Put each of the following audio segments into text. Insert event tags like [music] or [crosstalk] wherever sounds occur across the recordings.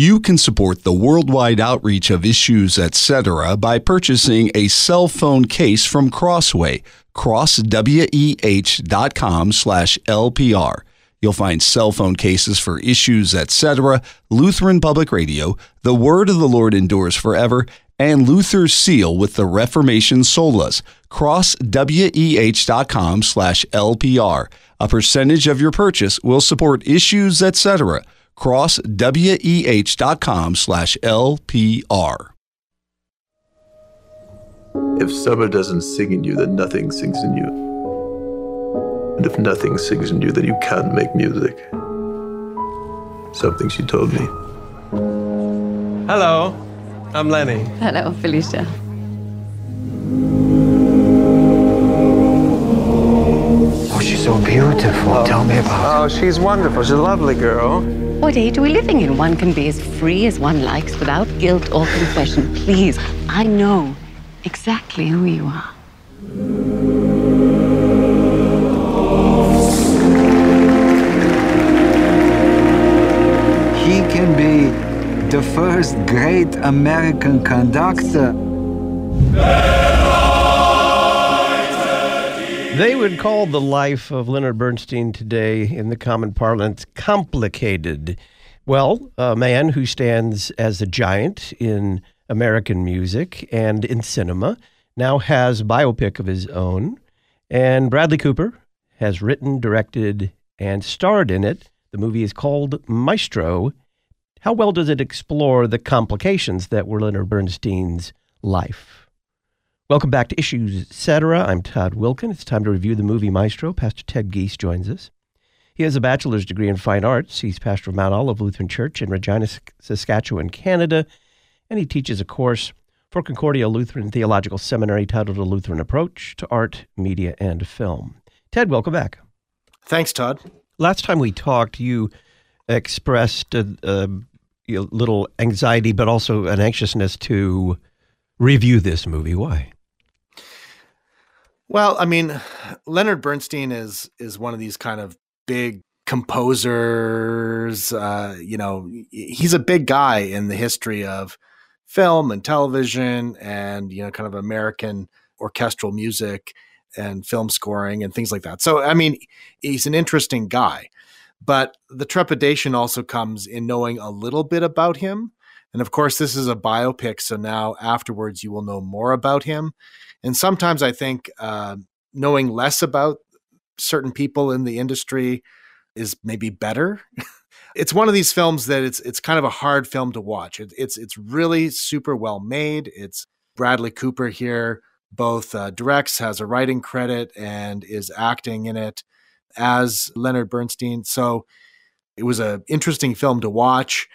You can support the worldwide outreach of issues, etc. by purchasing a cell phone case from Crossway, crossway.com slash LPR. You'll find cell phone cases for issues, etc., Lutheran Public Radio, The Word of the Lord Endures Forever, and Luther's Seal with the Reformation Solas, crossway.com slash LPR. A percentage of your purchase will support issues, etc., crossway.com slash LPR. If summer doesn't sing in you, then nothing sings in you. And if nothing sings in you, then you can't make music. Something she told me. Hello, I'm Lenny. Hello, Felicia. Oh, she's so beautiful. Oh. Tell me about oh, her. Oh, she's wonderful. She's a lovely girl. What age are we living in? One can be as free as one likes without guilt or confession. Please, I know exactly who you are. He can be the first great American conductor. They would call the life of Leonard Bernstein today, in the common parlance, complicated. Well, a man who stands as a giant in American music and in cinema now has biopic of his own. And Bradley Cooper has written, directed, and starred in it. The movie is called Maestro. How well does it explore the complications that were Leonard Bernstein's life? Welcome back to Issues Etc. I'm Todd Wilken. It's time to review the movie Maestro. Pastor Ted Giese joins us. He has a bachelor's degree in fine arts. He's pastor of Mount Olive Lutheran Church in Regina, Saskatchewan, Canada, and he teaches a course for Concordia Lutheran Theological Seminary titled A Lutheran Approach to Art, Media, and Film. Ted, welcome back. Thanks, Todd. Last time we talked, you expressed a, a, a little anxiety, but also an anxiousness to review this movie. Why? Well, I mean, Leonard Bernstein is is one of these kind of big composers. Uh, you know, he's a big guy in the history of film and television, and you know, kind of American orchestral music and film scoring and things like that. So, I mean, he's an interesting guy. But the trepidation also comes in knowing a little bit about him. And of course, this is a biopic. So now afterwards, you will know more about him. And sometimes I think uh, knowing less about certain people in the industry is maybe better. [laughs] it's one of these films that it's it's kind of a hard film to watch. It, it's it's really super well made. It's Bradley Cooper here, both uh, directs, has a writing credit, and is acting in it as Leonard Bernstein. So it was an interesting film to watch,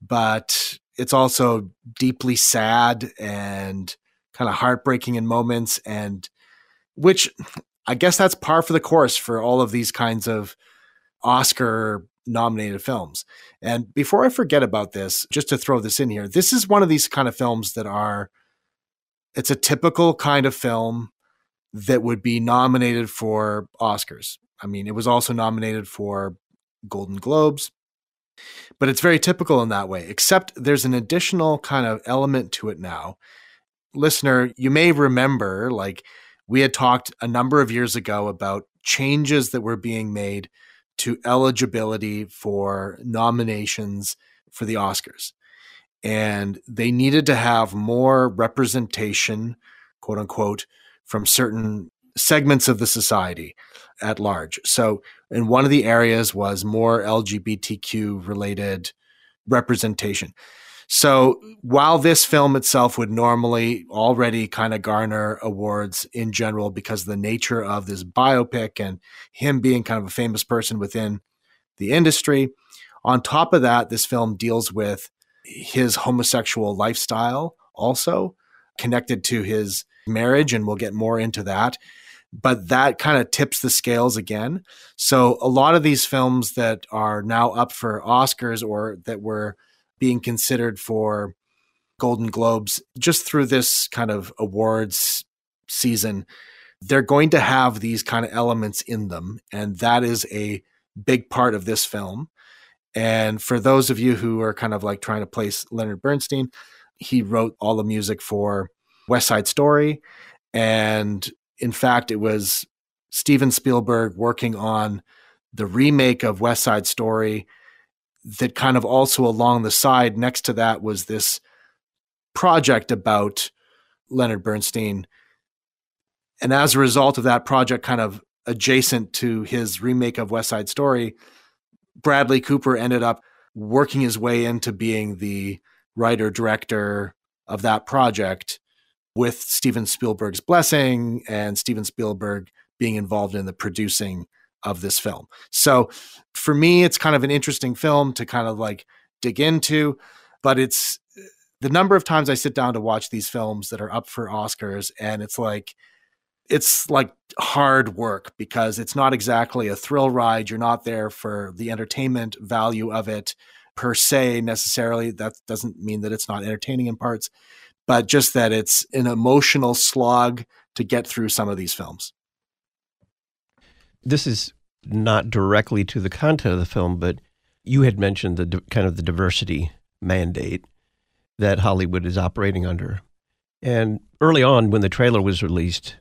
but it's also deeply sad and kind of heartbreaking in moments and which I guess that's par for the course for all of these kinds of Oscar nominated films. And before I forget about this, just to throw this in here, this is one of these kind of films that are it's a typical kind of film that would be nominated for Oscars. I mean, it was also nominated for Golden Globes, but it's very typical in that way, except there's an additional kind of element to it now. Listener, you may remember, like, we had talked a number of years ago about changes that were being made to eligibility for nominations for the Oscars. And they needed to have more representation, quote unquote, from certain segments of the society at large. So, and one of the areas was more LGBTQ related representation. So, while this film itself would normally already kind of garner awards in general because of the nature of this biopic and him being kind of a famous person within the industry, on top of that, this film deals with his homosexual lifestyle also connected to his marriage, and we'll get more into that but that kind of tips the scales again. So a lot of these films that are now up for Oscars or that were being considered for Golden Globes just through this kind of awards season, they're going to have these kind of elements in them. And that is a big part of this film. And for those of you who are kind of like trying to place Leonard Bernstein, he wrote all the music for West Side Story. And in fact, it was Steven Spielberg working on the remake of West Side Story that kind of also along the side next to that was this project about Leonard Bernstein. And as a result of that project, kind of adjacent to his remake of West Side Story, Bradley Cooper ended up working his way into being the writer director of that project with Steven Spielberg's blessing and Steven Spielberg being involved in the producing of this film. So for me, it's kind of an interesting film to kind of like dig into, but it's the number of times I sit down to watch these films that are up for Oscars and it's like, it's like hard work because it's not exactly a thrill ride. You're not there for the entertainment value of it per se necessarily. That doesn't mean that it's not entertaining in parts, but just that it's an emotional slog to get through some of these films. This is not directly to the content of the film, but you had mentioned the kind of the diversity mandate that Hollywood is operating under. And early on, when the trailer was released,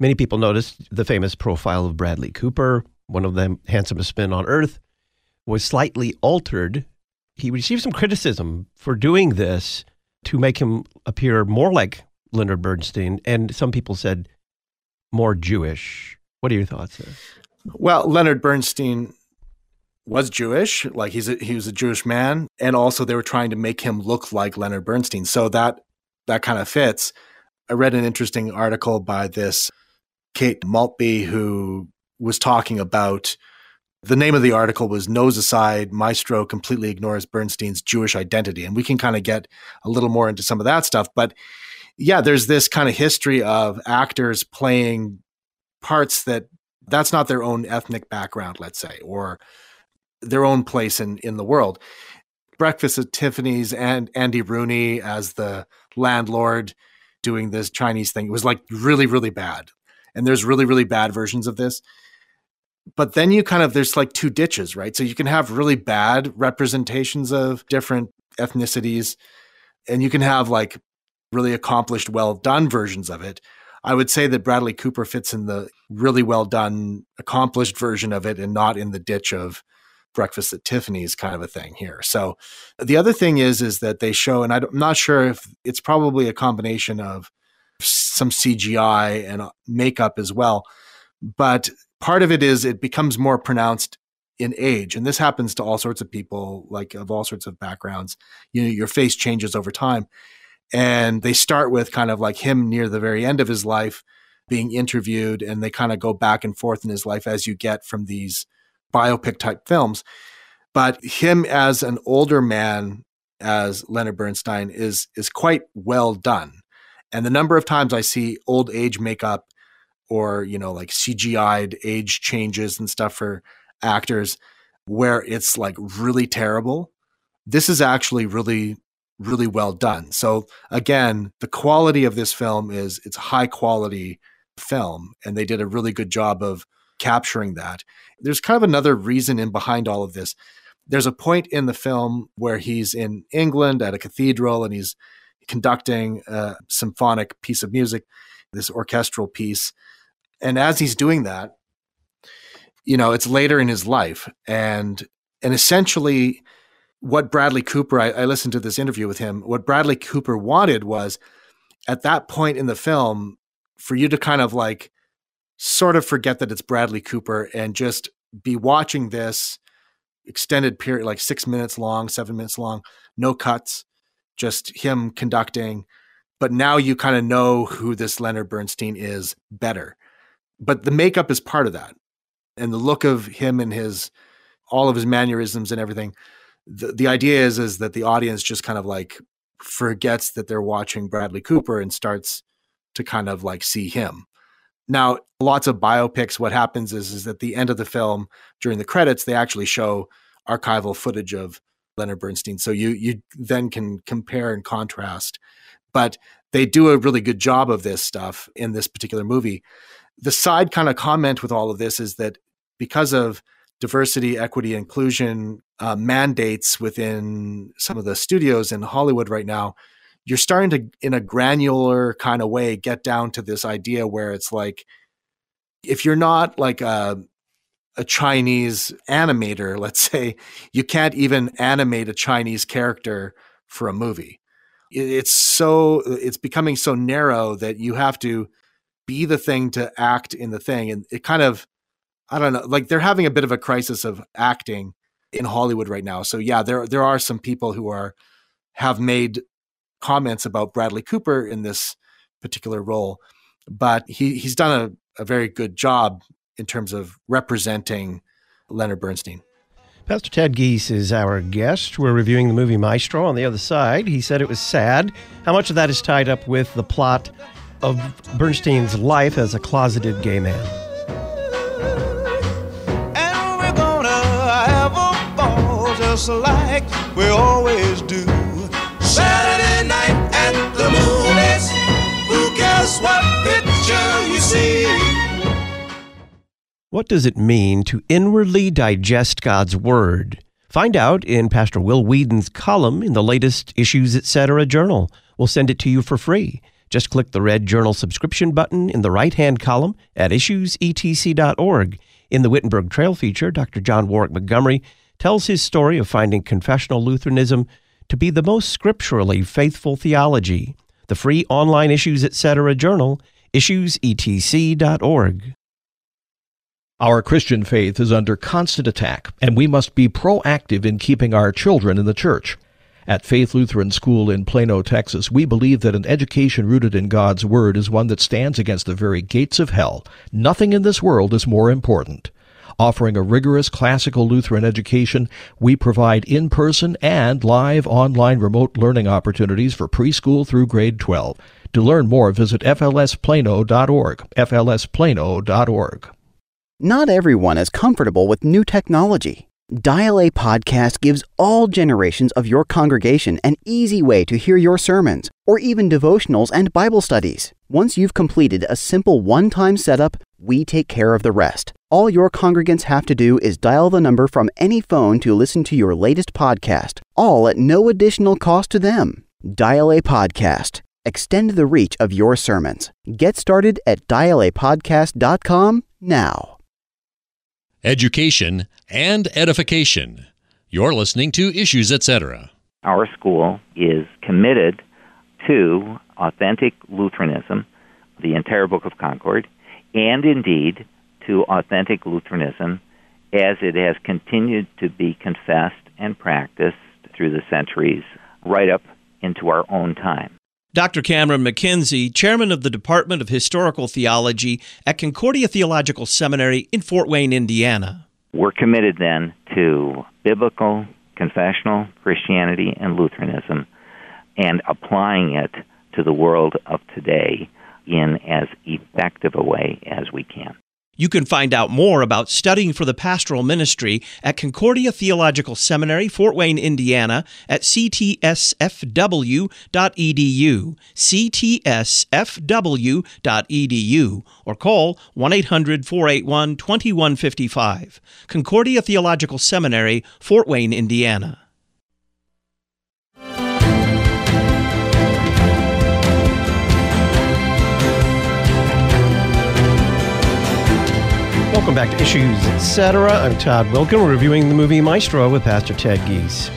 Many people noticed the famous profile of Bradley Cooper, one of the handsomest men on earth, was slightly altered. He received some criticism for doing this to make him appear more like Leonard Bernstein, and some people said more Jewish. What are your thoughts? Well, Leonard Bernstein was Jewish, like he's a, he was a Jewish man, and also they were trying to make him look like Leonard Bernstein. So that that kind of fits. I read an interesting article by this Kate Maltby, who was talking about the name of the article was Nose Aside, Maestro Completely Ignores Bernstein's Jewish Identity. And we can kind of get a little more into some of that stuff. But yeah, there's this kind of history of actors playing parts that that's not their own ethnic background, let's say, or their own place in, in the world. Breakfast at Tiffany's and Andy Rooney as the landlord doing this Chinese thing. It was like really, really bad and there's really really bad versions of this but then you kind of there's like two ditches right so you can have really bad representations of different ethnicities and you can have like really accomplished well done versions of it i would say that bradley cooper fits in the really well done accomplished version of it and not in the ditch of breakfast at tiffany's kind of a thing here so the other thing is is that they show and i'm not sure if it's probably a combination of some CGI and uh, makeup as well. But part of it is it becomes more pronounced in age. And this happens to all sorts of people, like of all sorts of backgrounds. You know, your face changes over time. And they start with kind of like him near the very end of his life being interviewed, and they kind of go back and forth in his life as you get from these biopic type films. But him as an older man, as Leonard Bernstein, is is quite well done. And the number of times I see old age makeup or, you know, like CGI'd age changes and stuff for actors where it's like really terrible. This is actually really, really well done. So again, the quality of this film is it's high quality film and they did a really good job of capturing that. There's kind of another reason in behind all of this. There's a point in the film where he's in England at a cathedral and he's conducting a symphonic piece of music, this orchestral piece. And as he's doing that, you know, it's later in his life. And and essentially what Bradley Cooper, I, I listened to this interview with him, what Bradley Cooper wanted was at that point in the film for you to kind of like sort of forget that it's Bradley Cooper and just be watching this extended period, like six minutes long, seven minutes long, no cuts, just him conducting. But now you kind of know who this Leonard Bernstein is better. But the makeup is part of that. And the look of him and his all of his mannerisms and everything. The, the idea is is that the audience just kind of like forgets that they're watching Bradley Cooper and starts to kind of like see him. Now, lots of biopics, what happens is, is at the end of the film, during the credits, they actually show archival footage of Leonard Bernstein. So you you then can compare and contrast. But they do a really good job of this stuff in this particular movie. The side kind of comment with all of this is that because of diversity, equity, inclusion uh, mandates within some of the studios in Hollywood right now, you're starting to, in a granular kind of way, get down to this idea where it's like, if you're not like a, a Chinese animator, [laughs] let's say, you can't even animate a Chinese character for a movie. It's so, it's becoming so narrow that you have to be the thing to act in the thing. And it kind of, I don't know, like they're having a bit of a crisis of acting in Hollywood right now. So yeah, there there are some people who are have made comments about Bradley Cooper in this particular role, but he he's done a, a very good job in terms of representing Leonard Bernstein. Pastor Ted Giese is our guest. We're reviewing the movie Maestro. On the other side, he said it was sad. How much of that is tied up with the plot of Bernstein's life as a closeted gay man? Just like we always do. Saturday night at the movies. Who cares what picture you see? What does it mean to inwardly digest God's Word? Find out in Pastor Will Weedon's column in the latest Issues Etc. journal. We'll send it to you for free. Just click the red journal subscription button in the right hand column at issuesetc.org. In the Wittenberg Trail feature, Dr. John Warwick Montgomery tells his story of finding confessional Lutheranism to be the most scripturally faithful theology. The free online Issues Etc. journal, issuesetc.org. Our Christian faith is under constant attack, and we must be proactive in keeping our children in the church. At Faith Lutheran School in Plano, Texas, we believe that an education rooted in God's Word is one that stands against the very gates of hell. Nothing in this world is more important. Offering a rigorous classical Lutheran education, we provide in person and live online remote learning opportunities for preschool through grade 12. To learn more, visit flsplano.org. flsplano.org. Not everyone is comfortable with new technology. Dial A Podcast gives all generations of your congregation an easy way to hear your sermons, or even devotionals and Bible studies. Once you've completed a simple one time setup, we take care of the rest. All your congregants have to do is dial the number from any phone to listen to your latest podcast, all at no additional cost to them. Dial A Podcast. Extend the reach of your sermons. Get started at dialapodcast.com now. Education and edification. You're listening to Issues Etc. Our school is committed to authentic Lutheranism, the entire Book of Concord, and indeed to authentic Lutheranism as it has continued to be confessed and practiced through the centuries, right up into our own time. Dr. Cameron MacKenzie, chairman of the Department of Historical Theology at Concordia Theological Seminary in Fort Wayne, Indiana. We're committed then to biblical, confessional Christianity and Lutheranism and applying it to the world of today in as effective a way as we can. You can find out more about studying for the pastoral ministry at Concordia Theological Seminary, Fort Wayne, Indiana, at ctsfw.edu, ctsfw.edu, or call 1 800 481 2155. Concordia Theological Seminary, Fort Wayne, Indiana. Welcome back to Issues Etc. I'm Todd Wilken. We're reviewing the movie Maestro with Pastor Ted Giese.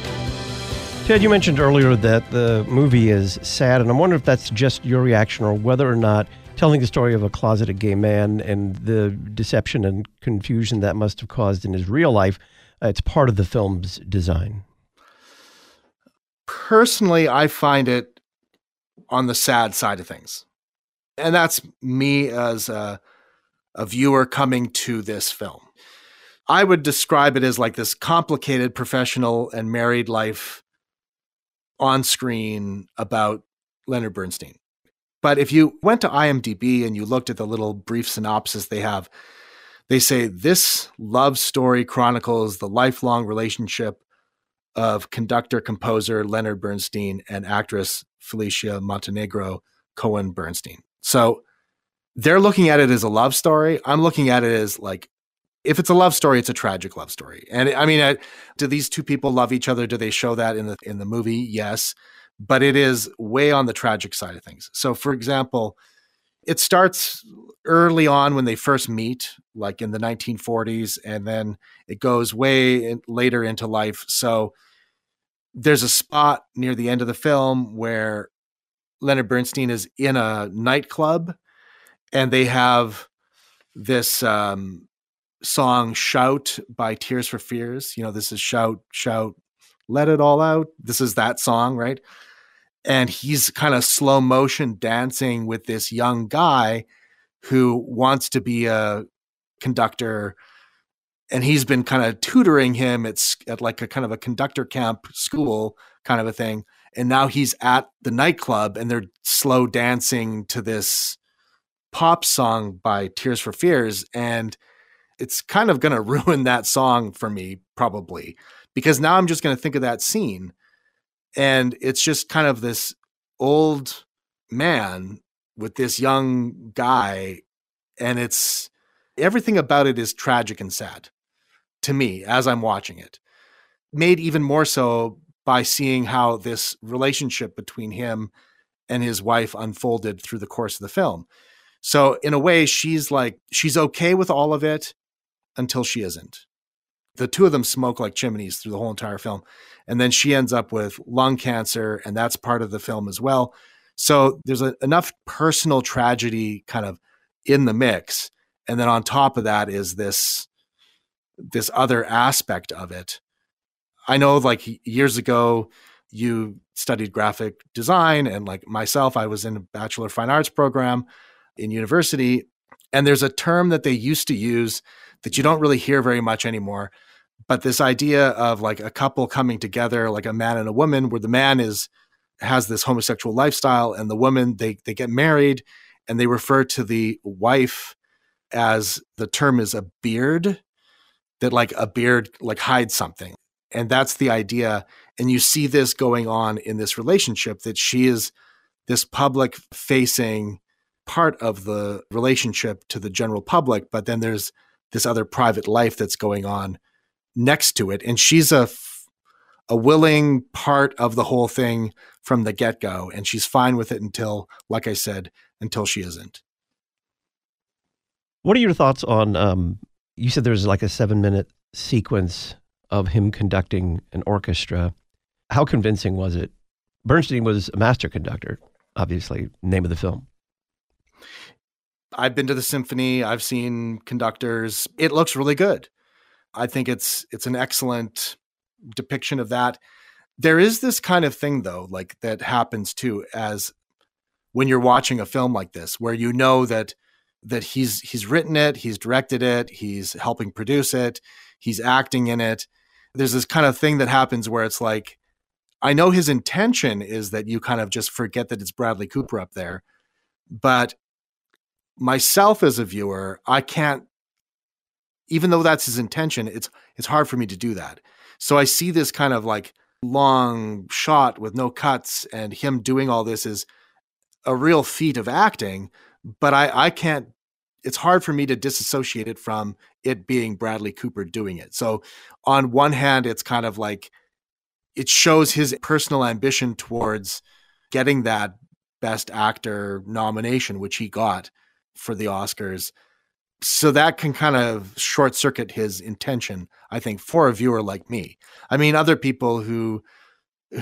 Ted, you mentioned earlier that the movie is sad, and I'm wondering if that's just your reaction or whether or not telling the story of a closeted gay man and the deception and confusion that must have caused in his real life, uh, it's part of the film's design. Personally, I find it on the sad side of things. And that's me as a a viewer coming to this film. I would describe it as like this complicated professional and married life on screen about Leonard Bernstein. But if you went to IMDb and you looked at the little brief synopsis they have, they say this love story chronicles the lifelong relationship of conductor composer Leonard Bernstein and actress Felicia Montealegre Cohn Bernstein. So they're looking at it as a love story. I'm looking at it as like if it's a love story, it's a tragic love story. And I mean, I, do these two people love each other? Do they show that in the in the movie? Yes, but it is way on the tragic side of things. So, for example, it starts early on when they first meet, like in the 1940s, and then it goes way in, later into life. So, there's a spot near the end of the film where Leonard Bernstein is in a nightclub, and they have this um, song "Shout" by Tears for Fears. You know, this is "Shout, Shout, Let It All Out." This is that song, right? And he's kind of slow motion dancing with this young guy who wants to be a conductor and he's been kind of tutoring him at, at like a kind of a conductor camp school kind of a thing and now he's at the nightclub and they're slow dancing to this pop song by tears for fears and it's kind of going [laughs] to ruin that song for me probably because now i'm just going to think of that scene and it's just kind of this old man with this young guy and it's everything about it is tragic and sad to me as i'm watching it. Made even more so by seeing how this relationship between him and his wife unfolded through the course of the film so in a way she's like she's okay with all of it until she isn't the two of them smoke like chimneys through the whole entire film. And then she ends up with lung cancer, and that's part of the film as well. So there's a, enough personal tragedy kind of in the mix. And then on top of that is this this other aspect of it. I know like years ago you studied graphic design and like myself I was in a bachelor of fine arts program in university and there's a term that they used to use that you don't really hear very much anymore but this idea of like a couple coming together like a man and a woman where the man is has this homosexual lifestyle and the woman they they get married and they refer to the wife as the term is a beard that like a beard like hides something. And that's the idea. And you see this going on in this relationship that she is this public facing part of the relationship to the general public but then there's this other private life that's going on next to it. And she's a a willing part of the whole thing from the get-go and she's fine with it until like i said until she isn't. What are your thoughts on um, you said there's like a seven minute sequence of him conducting an orchestra. How convincing was it? Bernstein was a master conductor obviously name of the film i've been to the symphony i've seen conductors it looks really good I think it's it's an excellent depiction of that. There is this kind of thing though, like that happens too as when you're watching a film like this where you know that that he's he's written it, he's directed it, he's helping produce it, he's acting in it. There's this kind of thing that happens where it's like I know his intention is that you kind of just forget that it's Bradley Cooper up there. But myself as a viewer, I can't even though that's his intention, it's it's hard for me to do that. So I see this kind of like long shot with no cuts and him doing all this is a real feat of acting, but I I can't it's hard for me to disassociate it from it being Bradley Cooper doing it. So on one hand it's kind of like it shows his personal ambition towards getting that best actor nomination which he got for the Oscars so that can kind of short circuit his intention i think for a viewer like me. I mean other people who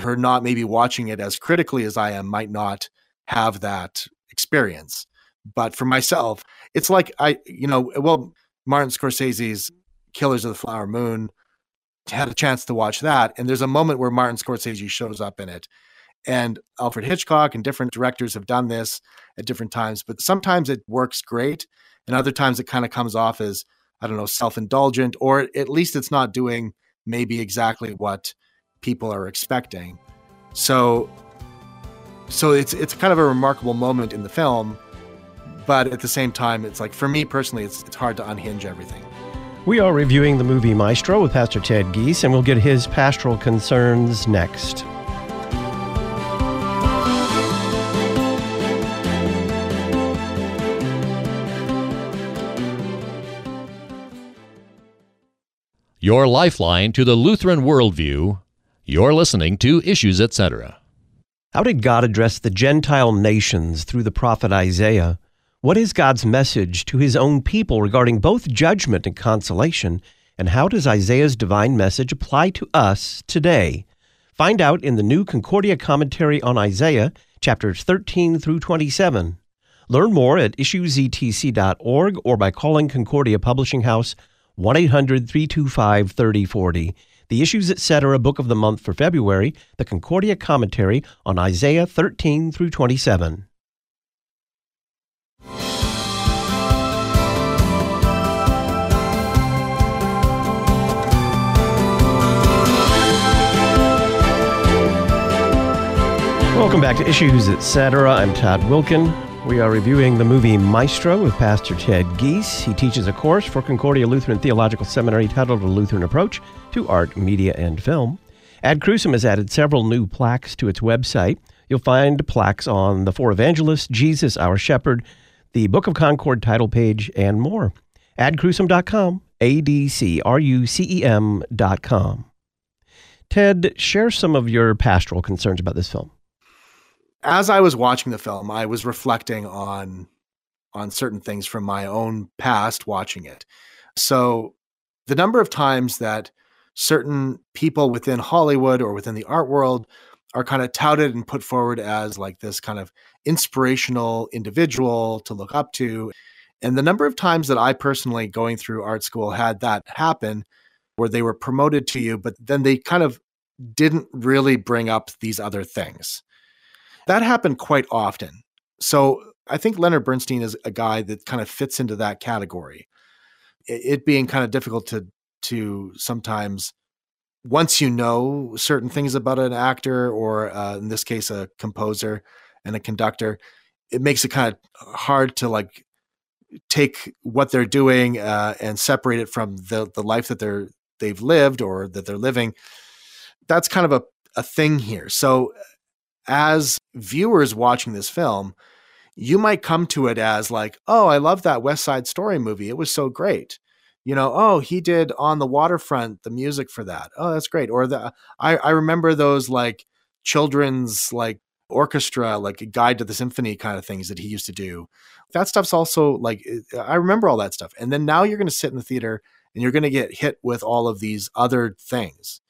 are not maybe watching it as critically as i am might not have that experience. But for myself it's like i you know well martin scorsese's killers of the flower moon had a chance to watch that and there's a moment where martin scorsese shows up in it and alfred hitchcock and different directors have done this at different times but sometimes it works great and other times it kind of comes off as i don't know self-indulgent or at least it's not doing maybe exactly what people are expecting. So so it's it's kind of a remarkable moment in the film but at the same time it's like for me personally it's it's hard to unhinge everything. We are reviewing the movie maestro with pastor ted Giese, and we'll get his pastoral concerns next your lifeline to the Lutheran worldview. You're listening to Issues Etc. How did God address the Gentile nations through the prophet Isaiah? What is God's message to his own people regarding both judgment and consolation? And how does Isaiah's divine message apply to us today? Find out in the new Concordia commentary on Isaiah, chapters 13 through 27. Learn more at issuesetc.org or by calling Concordia Publishing House 1 800 325 3040. The Issues Etc. Book of the Month for February, the Concordia Commentary on Isaiah 13 through 27. Welcome back to Issues Etc. I'm Todd Wilken. We are reviewing the movie Maestro with Pastor Ted Giese. He teaches a course for Concordia Lutheran Theological Seminary titled A Lutheran Approach to Art, Media, and Film. Ad Crucem has added several new plaques to its website. You'll find plaques on the four evangelists, Jesus, our shepherd, the Book of Concord title page, and more. Adcrucem.com, A D C R U C E M.com. Ted, share some of your pastoral concerns about this film as I was watching the film, I was reflecting on on certain things from my own past watching it. So the number of times that certain people within Hollywood or within the art world are kind of touted and put forward as like this kind of inspirational individual to look up to. And the number of times that I personally going through art school had that happen where they were promoted to you, but then they kind of didn't really bring up these other things. That happened quite often. So I think Leonard Bernstein is a guy that kind of fits into that category. It being kind of difficult to to sometimes once you know certain things about an actor or uh, in this case a composer and a conductor, it makes it kind of hard to like take what they're doing uh, and separate it from the the life that they're they've lived or that they're living. That's kind of a a thing here. So as viewers watching this film, you might come to it as like, oh, I love that West Side Story movie. It was so great. You know, oh, he did on the waterfront the music for that. Oh, that's great. Or the I, I remember those like children's like orchestra, like a guide to the symphony kind of things that he used to do. That stuff's also like I remember all that stuff. And then now you're to sit in the theater and you're to get hit with all of these other things.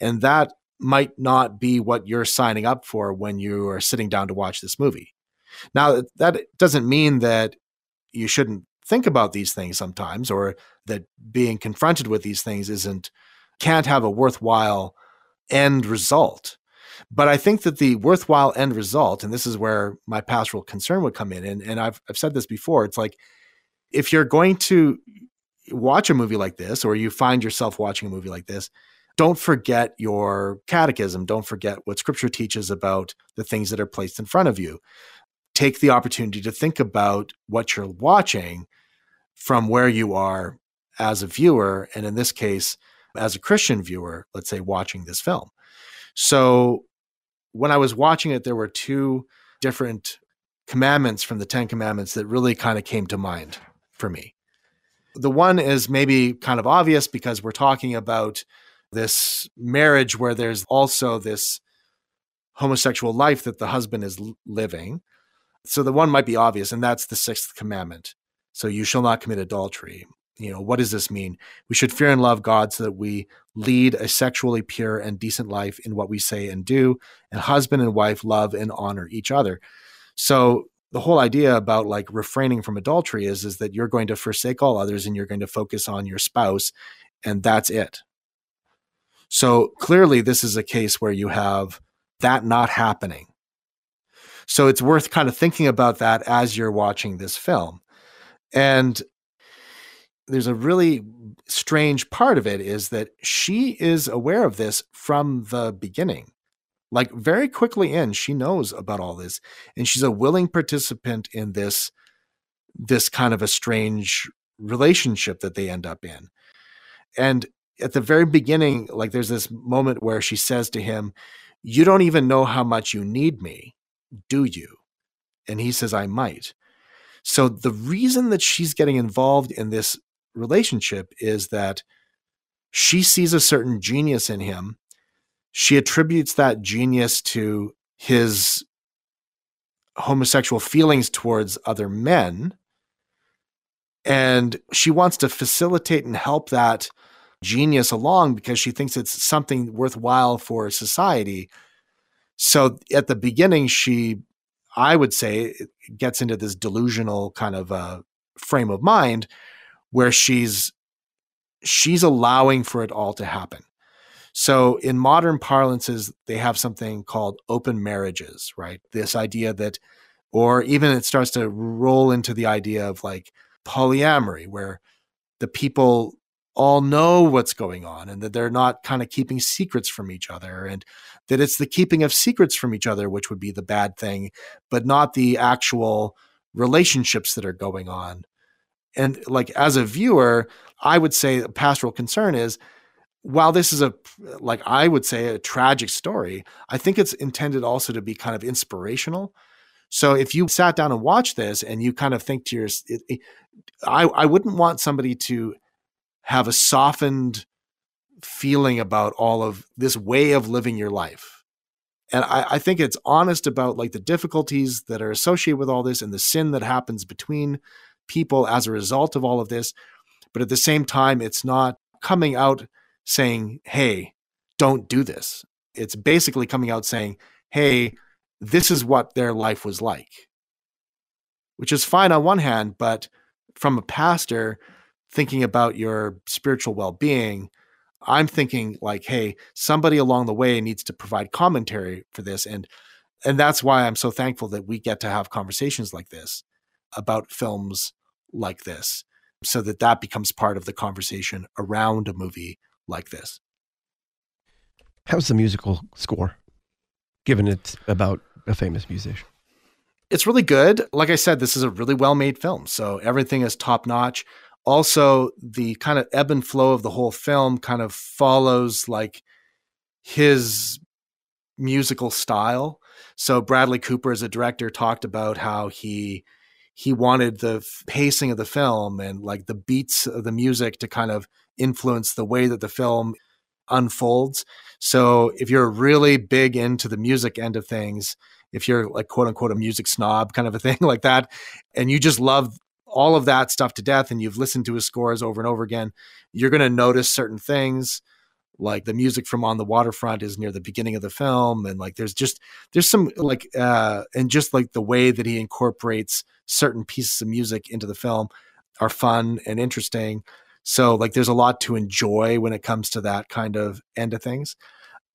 And that might not be what you're signing up for when you are sitting down to watch this movie. Now, that doesn't mean that you shouldn't think about these things sometimes or that being confronted with these things isn't can't have a worthwhile end result. But I think that the worthwhile end result, and this is where my pastoral concern would come in, and, and I've, I've said this before, it's like if you're going to watch a movie like this, or you find yourself watching a movie like this, don't forget your catechism. Don't forget what scripture teaches about the things that are placed in front of you. Take the opportunity to think about what you're watching from where you are as a viewer. And in this case, as a Christian viewer, let's say watching this film. So when I was watching it, there were two different commandments from the Ten Commandments that really kind of came to mind for me. The one is maybe kind of obvious because we're talking about this marriage where there's also this homosexual life that the husband is living. So the one might be obvious, and that's the sixth commandment. So you shall not commit adultery. You know, what does this mean? We should fear and love God so that we lead a sexually pure and decent life in what we say and do, and husband and wife love and honor each other. So the whole idea about like refraining from adultery is is that you're going to forsake all others and you're going to focus on your spouse and that's it so clearly, this is a case where you have that not happening. So it's worth kind of thinking about that as you're watching this film. And there's a really strange part of it is that she is aware of this from the beginning. Like very quickly in, she knows about all this and she's a willing participant in this this kind of a strange relationship that they end up in. And at the very beginning, like there's this moment where she says to him, You don't even know how much you need me, do you? And he says, I might. So the reason that she's getting involved in this relationship is that she sees a certain genius in him. She attributes that genius to his homosexual feelings towards other men. And she wants to facilitate and help that genius along because she thinks it's something worthwhile for society. So at the beginning, she, I would say, gets into this delusional kind of uh, frame of mind where she's she's allowing for it all to happen. So in modern parlances, they have something called open marriages, right? This idea that, or even it starts to roll into the idea of like polyamory, where the people all know what's going on and that they're not kind of keeping secrets from each other and that it's the keeping of secrets from each other which would be the bad thing but not the actual relationships that are going on. And like as a viewer i would say pastoral concern is while this is a like i would say a tragic story i think it's intended also to be kind of inspirational. So if you sat down and watched this and you kind of think to yourself I, I wouldn't want somebody to have a softened feeling about all of this way of living your life. And I, I think it's honest about like the difficulties that are associated with all this and the sin that happens between people as a result of all of this. But at the same time it's not coming out saying, hey, don't do this. It's basically coming out saying, hey, this is what their life was like, which is fine on one hand, but from a pastor thinking about your spiritual well being, I'm thinking like, hey, somebody along the way needs to provide commentary for this. And and that's why I'm so thankful that we get to have conversations like this about films like this so that that becomes part of the conversation around a movie like this. How's the musical score, given it's about a famous musician? It's really good. Like I said, this is a really well made film. So everything is top notch. Also, the kind of ebb and flow of the whole film kind of follows like his musical style. So Bradley Cooper as a director talked about how he he wanted the pacing of the film and like the beats of the music to kind of influence the way that the film unfolds. So if you're really big into the music end of things, if you're like quote unquote a music snob kind of a [laughs] thing like that, and you just love all of that stuff to death and you've listened to his scores over and over again, you're going to notice certain things like the music from on the waterfront is near the beginning of the film and like there's just there's some like uh and just like the way that he incorporates certain pieces of music into the film are fun and interesting so like there's a lot to enjoy when it comes to that kind of end of things.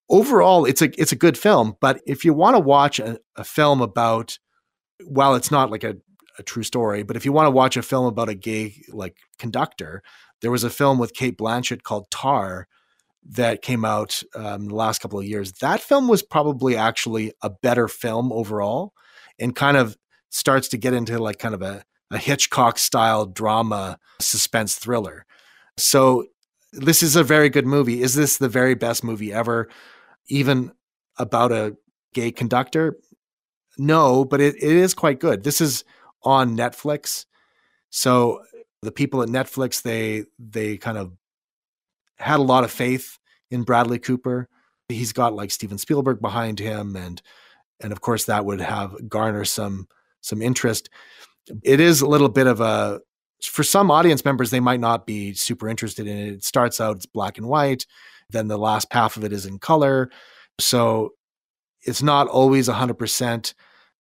Overall, it's a it's a good film, but if you want to watch a, a film about while it's not like a, a true story, but if you want to watch a film about a gay like conductor, there was a film with Cate Blanchett called Tar that came out um, the last couple of years. That film was probably actually a better film overall, and kind of starts to get into like kind of a, a Hitchcock style drama suspense thriller. So this is a very good movie. Is this the very best movie ever? Even about a gay conductor? No, but it, it is quite good. This is on Netflix. So the people at Netflix, they they kind of had a lot of faith in Bradley Cooper. He's got like Steven Spielberg behind him and and of course that would have garner some some interest. It is a little bit of a for some audience members, they might not be super interested in it. It starts out, it's black and white. Then the last half of it is in color. So it's not always 100%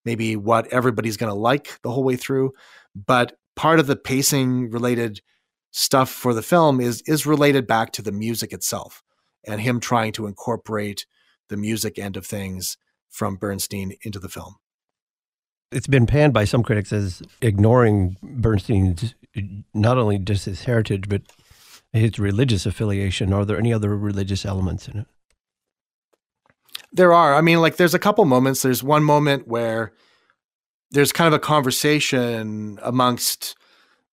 maybe what everybody's going to like the whole way through. But part of the pacing related stuff for the film is is related back to the music itself and him trying to incorporate the music end of things from Bernstein into the film. It's been panned by some critics as ignoring Bernstein's not only just his heritage, but his religious affiliation. Are there any other religious elements in it? There are. I mean, like, there's a couple moments. There's one moment where there's kind of a conversation amongst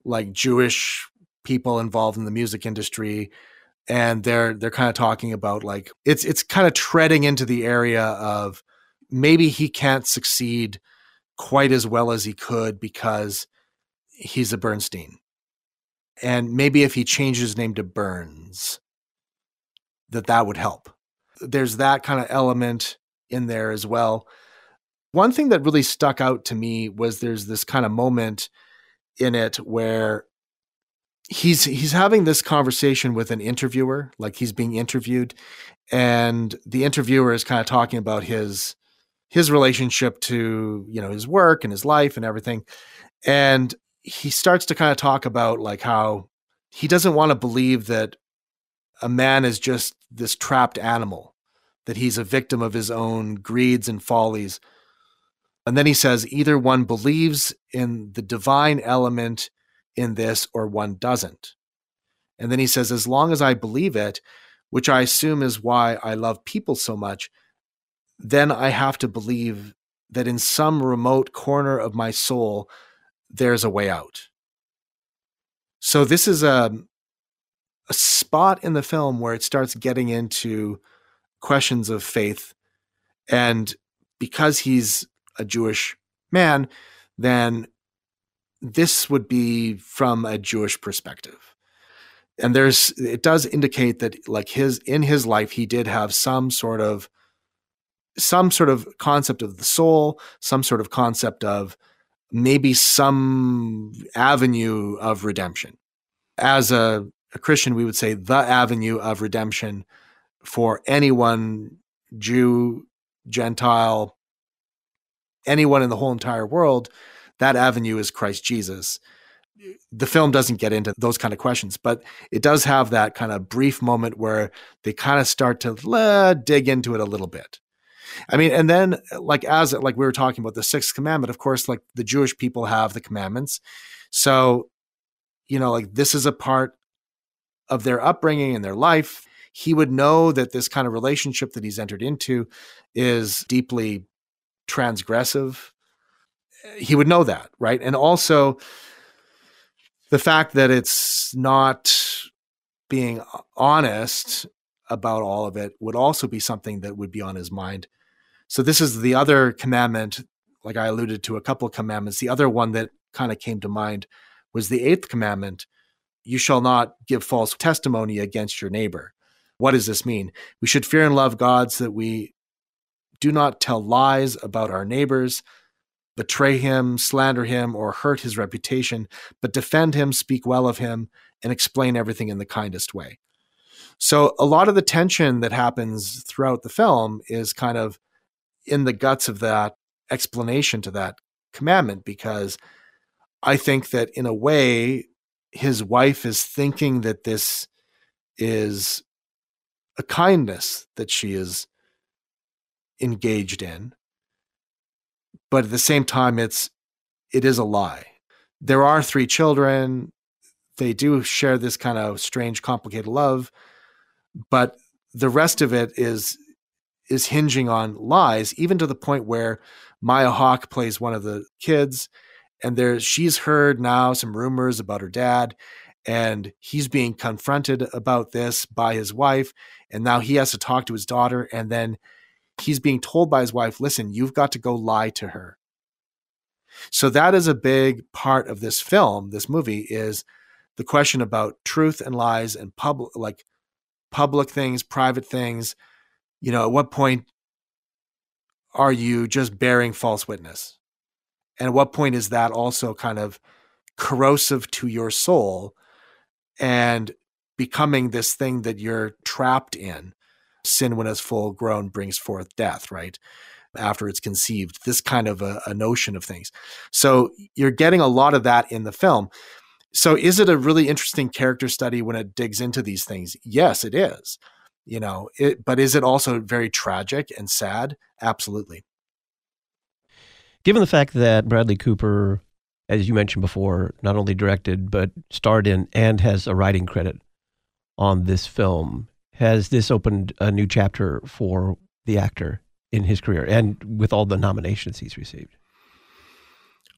like Jewish people involved in the music industry and they're they're kind of talking about like it's it's kind of treading into the area of maybe he can't succeed quite as well as he could because he's a Bernstein. And maybe if he changed his name to Burns, that that would help. There's that kind of element in there as well. One thing that really stuck out to me was there's this kind of moment in it where he's he's having this conversation with an interviewer, like he's being interviewed, and the interviewer is kind of talking about his his relationship to you know his work and his life and everything, and he starts to kind of talk about like how he doesn't want to believe that a man is just this trapped animal, that he's a victim of his own greeds and follies. And then he says either one believes in the divine element in this or one doesn't. And then he says, as long as I believe it, which I assume is why I love people so much, then I have to believe that in some remote corner of my soul, there's a way out. So this is a, a spot in the film where it starts getting into questions of faith. And because he's a Jewish man, then this would be from a Jewish perspective. And there's it does indicate that like his in his life he did have some sort of some sort of concept of the soul, some sort of concept of maybe some avenue of redemption. As a, a Christian, we would say the avenue of redemption for anyone, Jew, Gentile, anyone in the whole entire world, that avenue is Christ Jesus. The film doesn't get into those kind of questions, but it does have that kind of brief moment where they kind of start to uh, dig into it a little bit. I mean, and then like as like we were talking about the sixth commandment, of course, like the Jewish people have the commandments. So, you know, like this is a part of their upbringing and their life. He would know that this kind of relationship that he's entered into is deeply transgressive. He would know that, right? And also the fact that it's not being honest about all of it would also be something that would be on his mind. So this is the other commandment, like I alluded to a couple commandments. The other one that kind of came to mind was the eighth commandment you shall not give false testimony against your neighbor. What does this mean? We should fear and love God so that we do not tell lies about our neighbors, betray him, slander him, or hurt his reputation, but defend him, speak well of him, and explain everything in the kindest way. So, a lot of the tension that happens throughout the film is kind of in the guts of that explanation to that commandment because I think that in a way, his wife is thinking that this is a kindness that she is engaged in but at the same time it's it is a lie. There are three children. They do share this kind of strange complicated love but the rest of it is is hinging on lies, even to the point where Maya Hawke plays one of the kids, and there she's heard now some rumors about her dad, and he's being confronted about this by his wife, and now he has to talk to his daughter, and then he's being told by his wife, "Listen, you've got to go lie to her." So that is a big part of this film, this movie is the question about truth and lies and public like public things, private things, you know, at what point are you just bearing false witness? And at what point is that also kind of corrosive to your soul and becoming this thing that you're trapped in? Sin, when it's full grown, brings forth death, right? After it's conceived, this kind of a, a notion of things. So you're getting a lot of that in the film. So is it a really interesting character study when it digs into these things? Yes, it is you know it, but is it also very tragic and sad absolutely given the fact that bradley cooper as you mentioned before not only directed but starred in and has a writing credit on this film has this opened a new chapter for the actor in his career and with all the nominations he's received?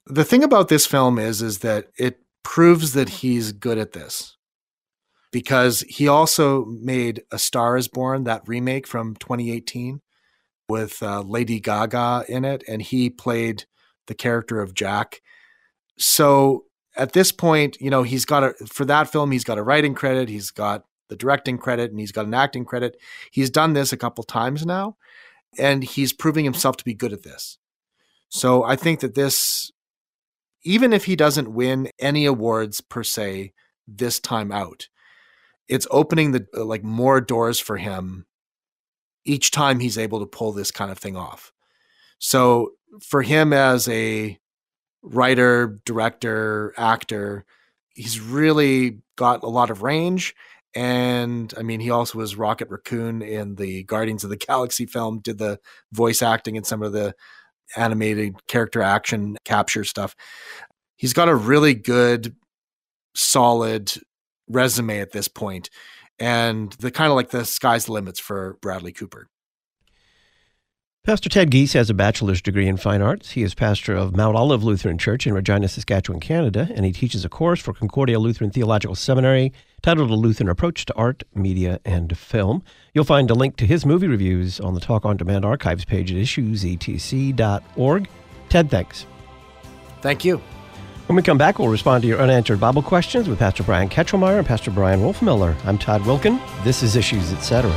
The thing about this film is is that it proves that he's good at this because he also made A Star is Born, that remake from 2018 with uh, Lady Gaga in it, and he played the character of Jack. So at this point, you know, he's got a, for that film, he's got a writing credit, he's got the directing credit and he's got an acting credit. He's done this a couple times now, and he's proving himself to be good at this. So I think that this, even if he doesn't win any awards per se this time out, it's opening the like more doors for him each time he's able to pull this kind of thing off. So for him as a writer, director, actor, he's really got a lot of range. And I mean, he also was Rocket Raccoon in the Guardians of the [laughs] Galaxy film, did the voice acting and some of the animated character action capture stuff. He's got a really good, solid resume at this point, and the kind of like the sky's the limits for Bradley Cooper. Pastor Ted Giese has a bachelor's degree in fine arts. He is pastor of Mount Olive Lutheran Church in Regina, Saskatchewan, Canada, and he teaches a course for Concordia Lutheran Theological Seminary titled A Lutheran Approach to Art, Media, and Film. You'll find a link to his movie reviews on the Talk on Demand archives page at issuesetc.org. Ted, thanks. Thank you. When we come back, we'll respond to your unanswered Bible questions with Pastor Brian Kachelmeier and Pastor Bryan Wolfmueller. I'm Todd Wilken. This is Issues, Etc.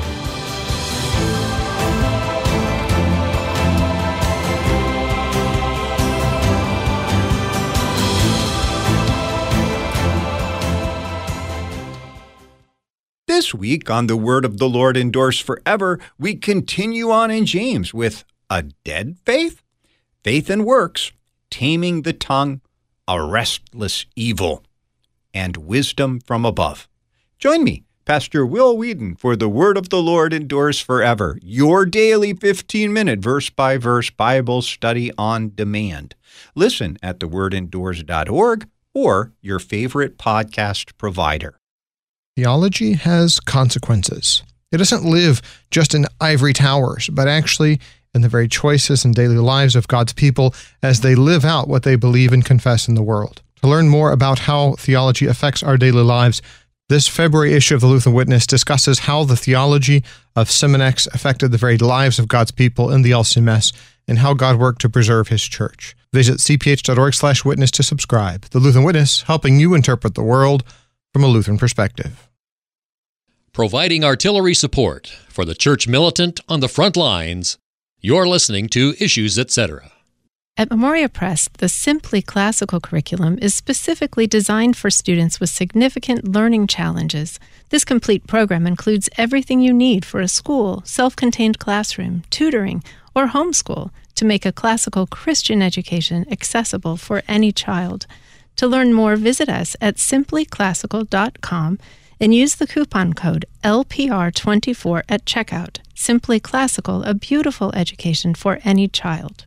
This week on The Word of the Lord Endures Forever, we continue on in James with a dead faith, faith and works, taming the tongue, a restless evil, and wisdom from above. Join me, Pastor Will Weedon, for The Word of the Lord Endures Forever, your daily 15 minute verse by verse Bible study on demand. Listen at thewordendures.org or your favorite podcast provider. Theology has consequences. It doesn't live just in ivory towers, but actually in the very choices and daily lives of God's people as they live out what they believe and confess in the world. To learn more about how theology affects our daily lives, this February issue of the Lutheran Witness discusses how the theology of Seminex affected the very lives of God's people in the LCMS and how God worked to preserve his church. Visit cph.org slash witness to subscribe. The Lutheran Witness, helping you interpret the world from a Lutheran perspective. Providing artillery support for the church militant on the front lines, you're listening to Issues, Etc. At Memoria Press, the Simply Classical curriculum is specifically designed for students with significant learning challenges. This complete program includes everything you need for a school, self contained classroom, tutoring, or homeschool to make a classical Christian education accessible for any child. To learn more, visit us at simplyclassical.com and use the coupon code LPR24 at checkout. Simply Classical, a beautiful education for any child.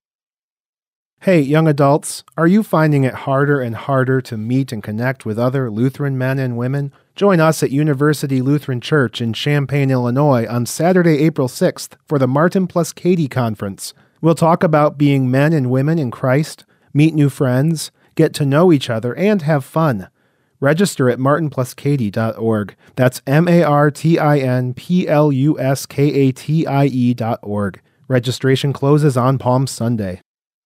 Hey, young adults, are you finding it harder and harder to meet and connect with other Lutheran men and women? Join us at University Lutheran Church in Champaign, Illinois on Saturday, April 6th for the Martin plus Katie Conference. We'll talk about being men and women in Christ, meet new friends, get to know each other, and have fun. Register at martinpluskatie.org. That's M A R T I N P L U S K A T I E dot org. Registration closes on Palm Sunday.